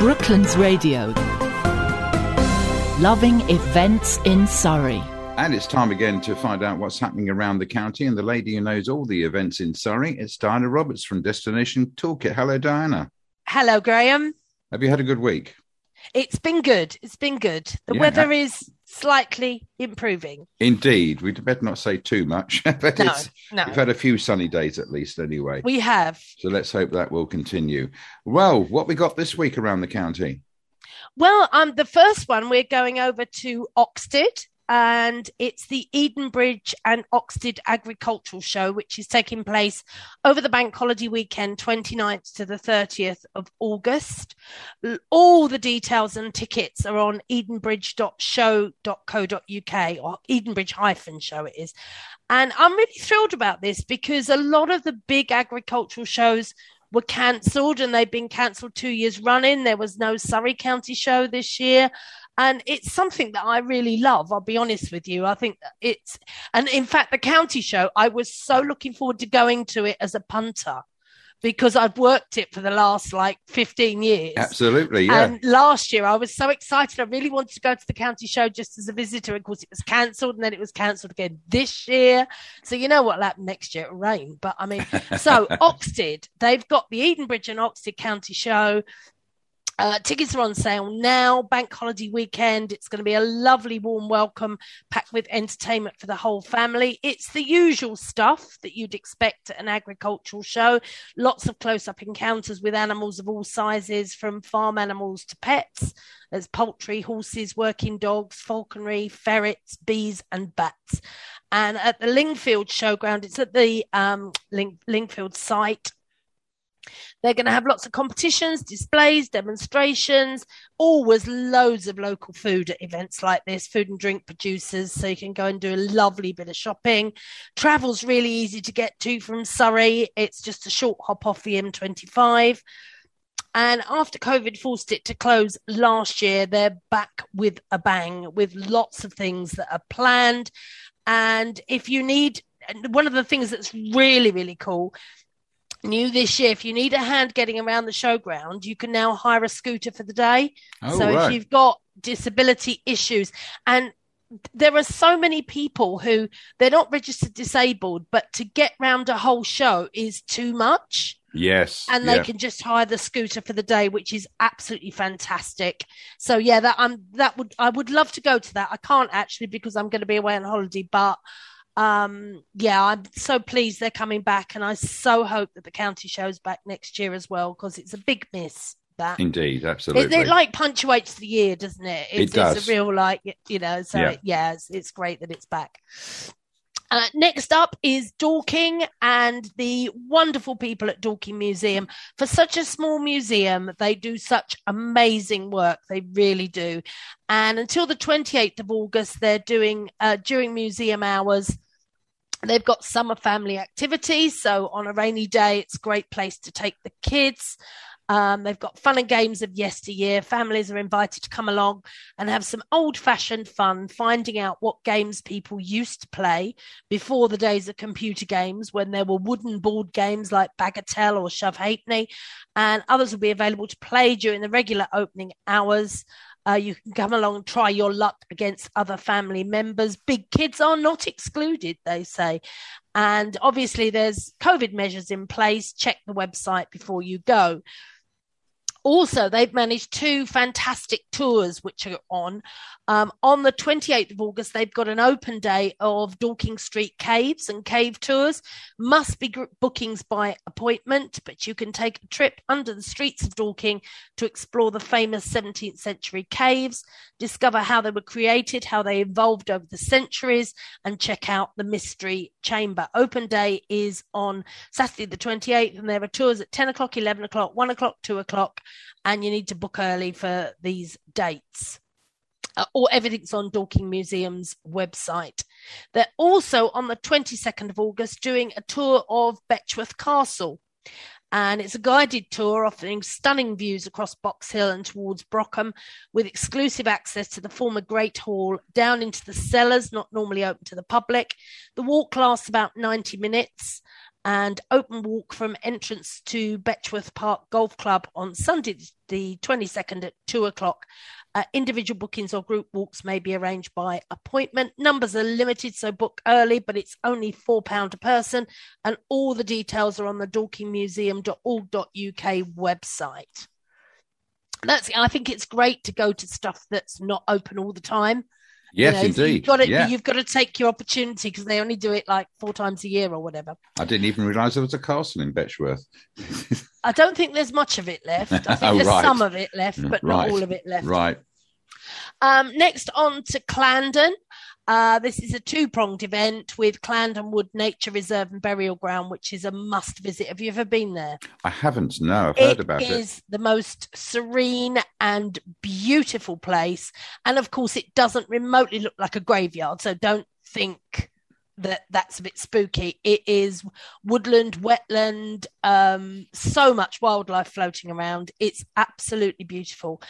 Brooklands Radio. Loving events in Surrey. And it's time again to find out what's happening around the county. And the lady who knows all the events in Surrey it's Diana Roberts from Destination Toolkit. Hello, Diana. Hello, Graham. Have you had a good week? It's been good. It's been good. The Yeah. weather is slightly improving. Indeed. We'd better not say too much, but No, it's, no. we've had a few sunny days at least anyway. We have. so let's hope that will continue. Well, what we got this week around the county? Well, um, the first one we're going over to Oxted, and it's the Edenbridge and Oxted Agricultural Show, which is taking place over the bank holiday weekend, 29th to the 30th of August. All the details and tickets are on edenbridge.show.co.uk or Edenbridge hyphen show it is. And I'm really thrilled about this because a lot of the big agricultural shows were cancelled and they've been cancelled two years running. There was no Surrey County show this year. And it's something that I really love. I'll be honest with you. I think it's, and in fact, the county show, I was so looking forward to going to it as a punter because I've worked it for the last like 15 years. Absolutely, yeah. And last year I was so excited. I really wanted to go to the county show just as a visitor. Of course, it was cancelled and then it was cancelled again this year. So you know what'll happen next year? It'll rain. But I mean, so Oxted, they've got the Edenbridge and Oxted County Show. Uh, tickets are on sale now, bank holiday weekend. It's going to be a lovely, warm welcome packed with entertainment for the whole family. It's the usual stuff that you'd expect at an agricultural show. Lots of close up encounters with animals of all sizes, from farm animals to pets. There's poultry, horses, working dogs, falconry, ferrets, bees, and bats. And at the Lingfield Showground, it's at the um, Ling- Lingfield site. They're going to have lots of competitions, displays, demonstrations, always loads of local food at events like this, food and drink producers. So you can go and do a lovely bit of shopping. Travel's really easy to get to from Surrey. It's just a short hop off the M25. And after COVID forced it to close last year, they're back with a bang with lots of things that are planned. And if you need, one of the things that's really, really cool new this year, if you need a hand getting around the showground, you can now hire a scooter for the day. Oh, so right. if you've got disability issues, and there are so many people who they're not registered disabled, but to get round a whole show is too much. Yes. And they yeah. can just hire the scooter for the day, which is absolutely fantastic. So yeah, that I'm that would I would love to go to that. I can't actually because I'm going to be away on holiday, but um yeah i'm so pleased they're coming back and i so hope that the county show's back next year as well because it's a big miss that Indeed, it, absolutely. it like punctuates the year doesn't it it's, does. it's a real like you know so Yeah. yeah, yeah it's, it's great that it's back uh, next up is Dorking and the wonderful people at Dorking Museum. For such a small museum, they do such amazing work. They really do. And until the 28th of August, they're doing, uh, during museum hours, They've got summer family activities. So on a rainy day, it's a great place to take the kids. Um, they've got fun and games of yesteryear. Families are invited to come along and have some old fashioned fun, finding out what games people used to play before the days of computer games when there were wooden board games like Bagatelle or Shove Halfpenny. And others will be available to play during the regular opening hours. Uh, you can come along and try your luck against other family members. Big kids are not excluded, they say. And obviously, there's COVID measures in place. Check the website before you go. Also, they've managed two fantastic tours which are on. Um, on the 28th of August, they've got an open day of Dorking Street caves and cave tours. Must be gr- bookings by appointment, but you can take a trip under the streets of Dorking to explore the famous 17th century caves, discover how they were created, how they evolved over the centuries, and check out the mystery chamber. Open day is on Saturday the 28th, and there are tours at 10 o'clock, 11 o'clock, 1 o'clock, 2 o'clock, and you need to book early for these dates. Uh, or everything's on Dorking Museum's website. They're also on the 22nd of August doing a tour of Betchworth Castle. And it's a guided tour offering stunning views across Box Hill and towards Brockham with exclusive access to the former Great Hall down into the cellars, not normally open to the public. The walk lasts about 90 minutes and open walk from entrance to Betchworth Park Golf Club on Sunday, the 22nd at two o'clock. Uh, individual bookings or group walks may be arranged by appointment. Numbers are limited, so book early, but it's only £4 a person. And all the details are on the dorkingmuseum.org.uk website. That's. I think it's great to go to stuff that's not open all the time. Yes, You know, indeed. You've got to, yeah. you've got to take your opportunity because they only do it like four times a year or whatever. I didn't even realise there was a castle in Betchworth. I don't think there's much of it left. I think Oh, there's right. some of it left, but not all of it left. Right. Um, next on to Clandon. Uh, this is a two pronged event with Clandon Wood Nature Reserve and Burial Ground, which is a must visit. Have you ever been there? I haven't. No, I've heard about it. it. is the most serene and beautiful place. And of course, it doesn't remotely look like a graveyard. So don't think that that's a bit spooky. It is woodland, wetland, um, so much wildlife floating around. It's absolutely beautiful.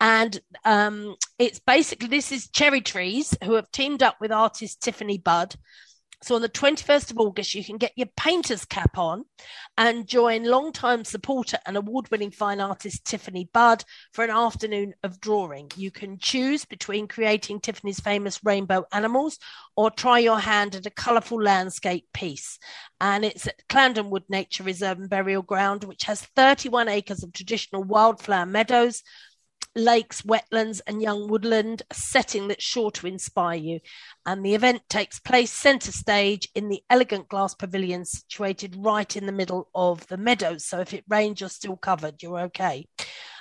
And um, it's basically this is Cherry Trees who have teamed up with artist Tiffany Budd. So on the 21st of August, you can get your painter's cap on and join longtime supporter and award winning fine artist Tiffany Budd for an afternoon of drawing. You can choose between creating Tiffany's famous rainbow animals or try your hand at a colourful landscape piece. And it's at Clandon Wood Nature Reserve and Burial Ground, which has 31 acres of traditional wildflower meadows, lakes, wetlands, and young woodland, a setting that's sure to inspire you. And the event takes place centre stage in the elegant glass pavilion situated right in the middle of the meadows. So if it rains, you're still covered, you're okay.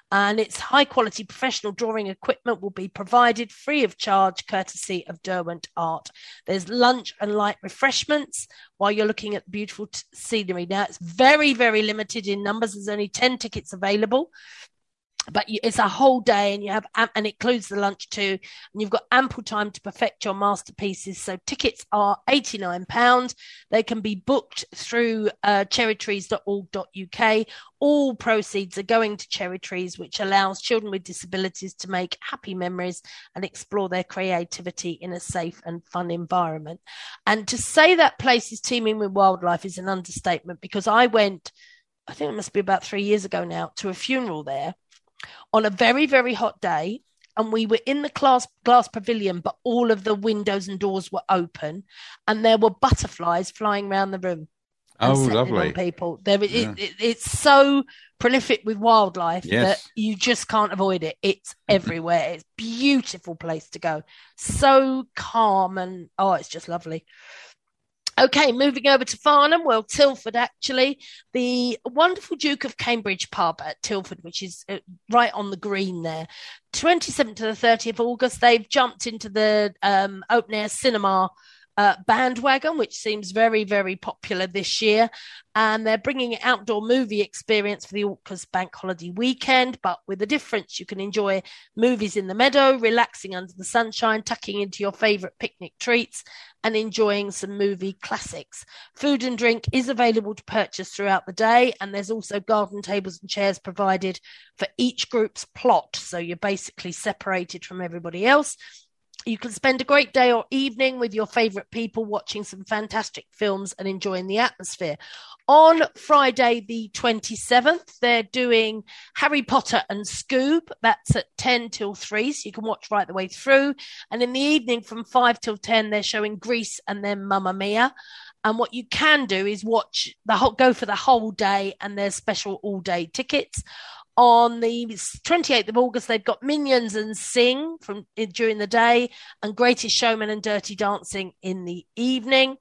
And its high quality professional drawing equipment will be provided free of charge, courtesy of Derwent Art. There's lunch and light refreshments while you're looking at beautiful t- scenery. Now, it's very, very limited in numbers. There's only 10 tickets available but it's a whole day and you have and it includes the lunch too. And you've got ample time to perfect your masterpieces. So tickets are 89 pounds. They can be booked through uh, cherrytrees.org.uk all proceeds are going to cherry trees which allows children with disabilities to make happy memories and explore their creativity in a safe and fun environment. And to say that place is teeming with wildlife is an understatement because i went i think it must be about three years ago now to a funeral there on a very, very hot day. And we were in the glass, glass pavilion, but all of the windows and doors were open, and there were butterflies flying around the room. Oh, lovely. People, there it, Yeah. it, it's so prolific with wildlife that you just can't avoid it. It's everywhere. It's a beautiful place to go. So calm and oh, it's just lovely. Okay, moving over to Farnham, well, Tilford actually, the wonderful Duke of Cambridge pub at Tilford, which is uh, right on the green there. 27th to the 30th of August, they've jumped into the um, open air cinema uh, bandwagon, which seems very, very popular this year. And they're bringing an outdoor movie experience for the August bank holiday weekend, but with a difference. You can enjoy movies in the meadow, relaxing under the sunshine, tucking into your favorite picnic treats, and enjoying some movie classics. Food and drink is available to purchase throughout the day, and there's also garden tables and chairs provided for each group's plot. So you're basically separated from everybody else. You can spend a great day or evening with your favorite people watching some fantastic films and enjoying the atmosphere. On Friday, the 27th, they're doing Harry Potter and Scoob. That's at 10 till 3, so you can watch right the way through. And in the evening from 5 till 10, they're showing Grease and then Mamma Mia. And what you can do is watch the whole, go for the whole day, and there's special all day tickets on the 28th of August, they've got Minions and Sing from during the day, and Greatest Showman and Dirty Dancing in the evening.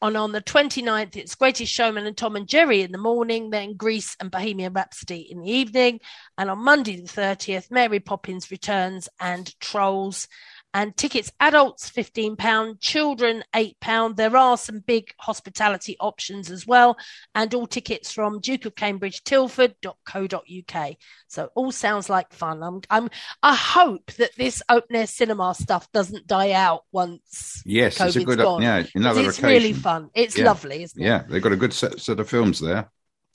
And on the 29th, it's Greatest Showman and Tom and Jerry in the morning, then Grease and Bohemian Rhapsody in the evening. And on Monday, the 30th, Mary Poppins returns and Trolls. And tickets, adults £15, children £8. There are some big hospitality options as well. And all tickets from Duke of Cambridge, Tilford.co.uk. So all sounds like fun. I'm, I'm, I hope that this open air cinema stuff doesn't die out once. Yes, it's a good. gone. Yeah, another it's occasion. really fun. It's Yeah. lovely, isn't it? Yeah, they've got a good set, set of films there.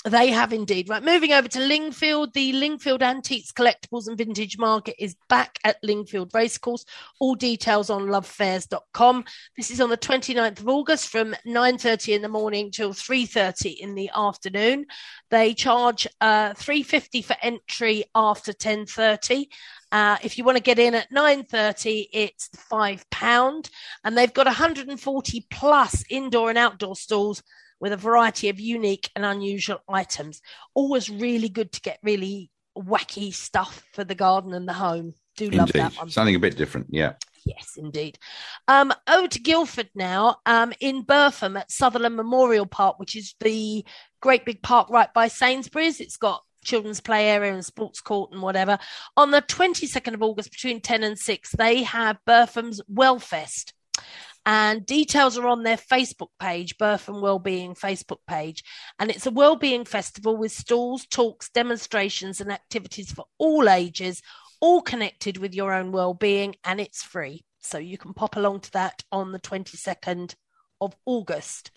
They have indeed. Right, moving over to Lingfield. The Lingfield Antiques, Collectibles and Vintage Market is back at Lingfield Racecourse. All details on lovefairs.com. This is on the 29th of August from 9.30 in the morning till 3.30 in the afternoon. They charge uh, 3.50 for entry after 10.30. Uh, if you want to get in at 9.30, it's £5. And they've got 140 plus indoor and outdoor stalls with a variety of unique and unusual items. Always really good to get really wacky stuff for the garden and the home. Do love that one. Something a bit different. Yeah. Yes, indeed. Um, over to Guildford now, um, in Burpham at Sutherland Memorial Park, which is the great big park right by Sainsbury's. It's got children's play area and sports court and whatever. On the 22nd of August, between 10 and 6, they have Burpham's Wellfest and details are on their Facebook page, Burpham Wellbeing Facebook page. And it's a wellbeing festival with stalls, talks, demonstrations, and activities for all ages, all connected with your own well-being, and it's free. So you can pop along to that on the 22nd of August.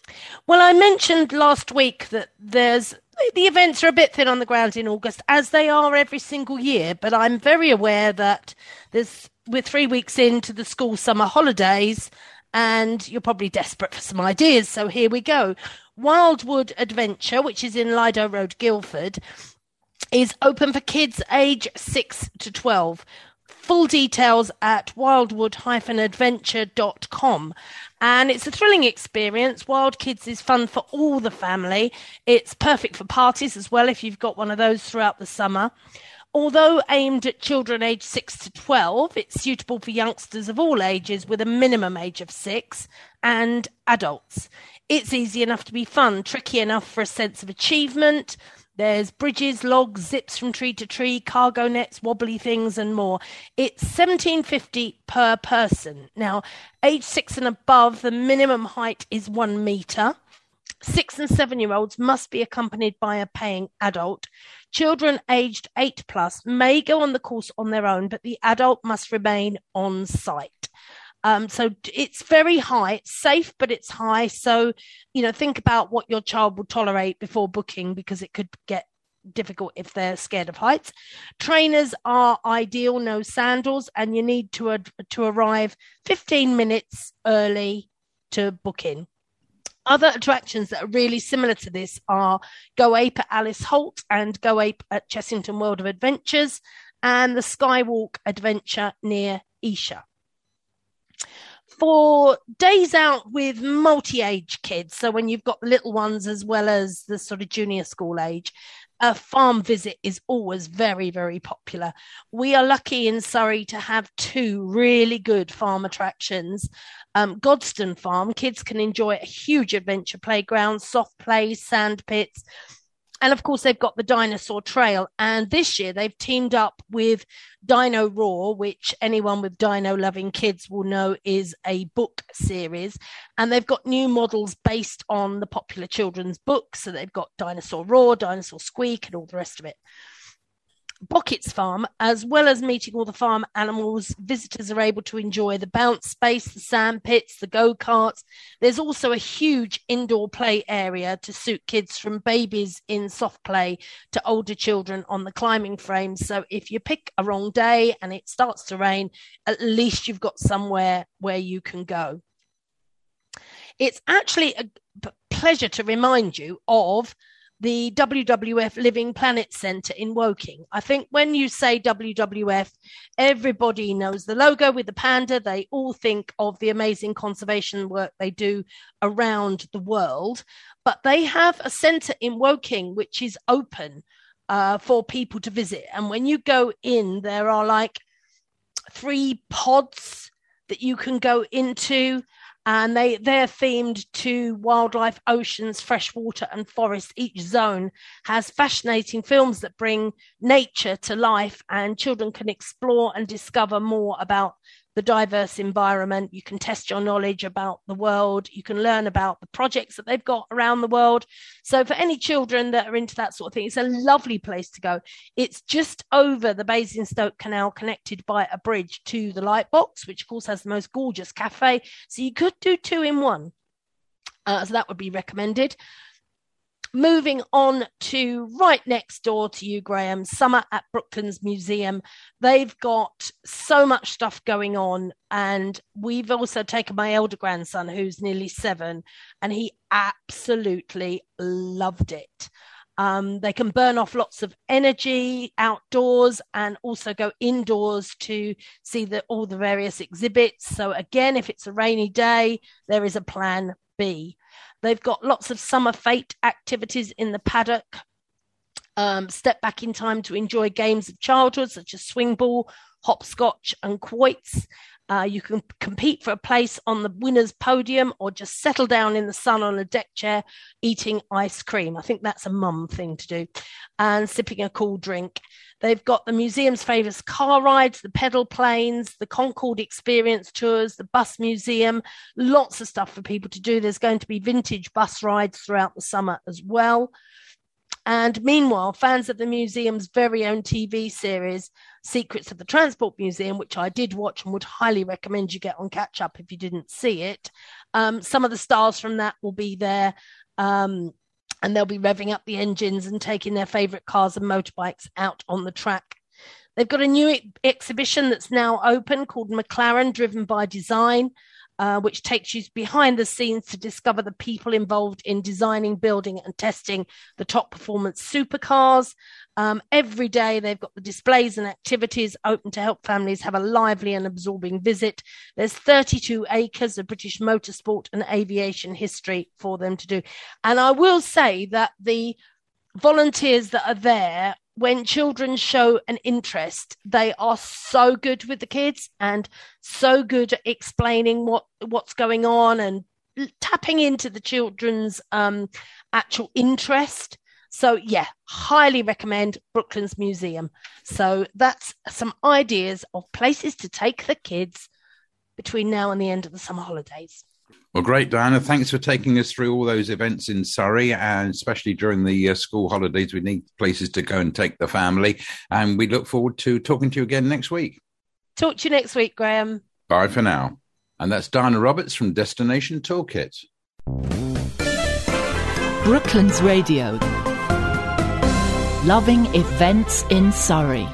Well, I mentioned last week that there's the events are a bit thin on the ground in August, as they are every single year. But I'm very aware that there's we're three weeks into the school summer holidays, and you're probably desperate for some ideas. So here we go. Wildwood Adventure, which is in Lido Road, Guildford, is open for kids age 6 to 12. Full details at wildwood-adventure.com. And it's a thrilling experience. Wild Kids is fun for all the family. It's perfect for parties as well if you've got one of those throughout the summer. Although aimed at children aged 6 to 12, it's suitable for youngsters of all ages with a minimum age of 6 and adults. It's easy enough to be fun, tricky enough for a sense of achievement. There's bridges, logs, zips from tree to tree, cargo nets, wobbly things, and more. It's 1750 per person. Now, age six and above, the minimum height is one meter. Six and seven year olds must be accompanied by a paying adult. Children aged eight plus may go on the course on their own, but the adult must remain on site. Um, so it's very high. It's safe, but it's high. So, you know, think about what your child will tolerate before booking because it could get difficult if they're scared of heights. Trainers are ideal, no sandals, and you need to to arrive 15 minutes early to book in. Other attractions that are really similar to this are Go Ape at Alice Holt and Go Ape at Chessington World of Adventures and the Skywalk Adventure near Esher. For days out with multi age kids, so when you've got little ones as well as the sort of junior school age, a farm visit is always very, very popular. We are lucky in Surrey to have two really good farm attractions. Um, Godstone Farm, kids can enjoy a huge adventure playground, soft plays, sand pits. And of course, they've got the Dinosaur Trail. And this year, they've teamed up with Dino Roar, which anyone with dino loving kids will know is a book series. And they've got new models based on the popular children's books. So they've got Dinosaur Roar, Dinosaur Squeak, and all the rest of it. Bockett's Farm, as well as meeting all the farm animals, visitors are able to enjoy the bounce space, the sand pits, the go karts. There's also a huge indoor play area to suit kids from babies in soft play to older children on the climbing frames. So if you pick a wrong day and it starts to rain, at least you've got somewhere where you can go. It's actually a pleasure to remind you of the WWF Living Planet Centre in Woking. I think when you say WWF, everybody knows the logo with the panda. They all think of the amazing conservation work they do around the world. But they have a centre in Woking which is open uh, for people to visit. And when you go in, there are like three pods that you can go into and they they're themed to wildlife, oceans, freshwater, and forests. Each zone has fascinating films that bring nature to life, and children can explore and discover more about the diverse environment. You can test your knowledge about the world. You can learn about the projects that they've got around the world. So, for any children that are into that sort of thing, it's a lovely place to go. It's just over the Basingstoke Canal, connected by a bridge to the Lightbox, which of course has the most gorgeous cafe. So, you could do two in one. Uh, so, that would be recommended. Moving on to right next door to you, Graham, Summer at Brooklands Museum. They've got so much stuff going on. And we've also taken my elder grandson, who's nearly seven, and he absolutely loved it. Um, they can burn off lots of energy outdoors and also go indoors to see the, all the various exhibits. So, again, if it's a rainy day, there is a plan B. They've got lots of summer fete activities in the paddock. Um, step back in time to enjoy games of childhood such as swing ball, hopscotch, and quoits. Uh, you can compete for a place on the winner's podium or just settle down in the sun on a deck chair eating ice cream. I think that's a mum thing to do and sipping a cool drink. They've got the museum's famous car rides, the pedal planes, the Concorde experience tours, the bus museum, lots of stuff for people to do. There's going to be vintage bus rides throughout the summer as well. And meanwhile, fans of the museum's very own TV series, Secrets of the Transport Museum, which I did watch and would highly recommend you get on catch up if you didn't see it. Um, some of the stars from that will be there. Um, and they'll be revving up the engines and taking their favourite cars and motorbikes out on the track. They've got a new exhibition that's now open called McLaren Driven by Design, uh, which takes you behind the scenes to discover the people involved in designing, building, and testing the top performance supercars. Um, every day, they've got the displays and activities open to help families have a lively and absorbing visit. There's 32 acres of British motorsport and aviation history for them to do. And I will say that the volunteers that are there when children show an interest, they are so good with the kids and so good at explaining what what's going on and tapping into the children's um, actual interest. So yeah, highly recommend Brooklands Museum. So that's some ideas of places to take the kids between now and the end of the summer holidays. Well, great, Diana. Thanks for taking us through all those events in Surrey, and especially during the uh, school holidays. We need places to go and take the family, and we look forward to talking to you again next week. Talk to you next week, Graham. Bye for now. And that's Diana Roberts from Destination Toolkit. Brooklands Radio. Loving events in Surrey.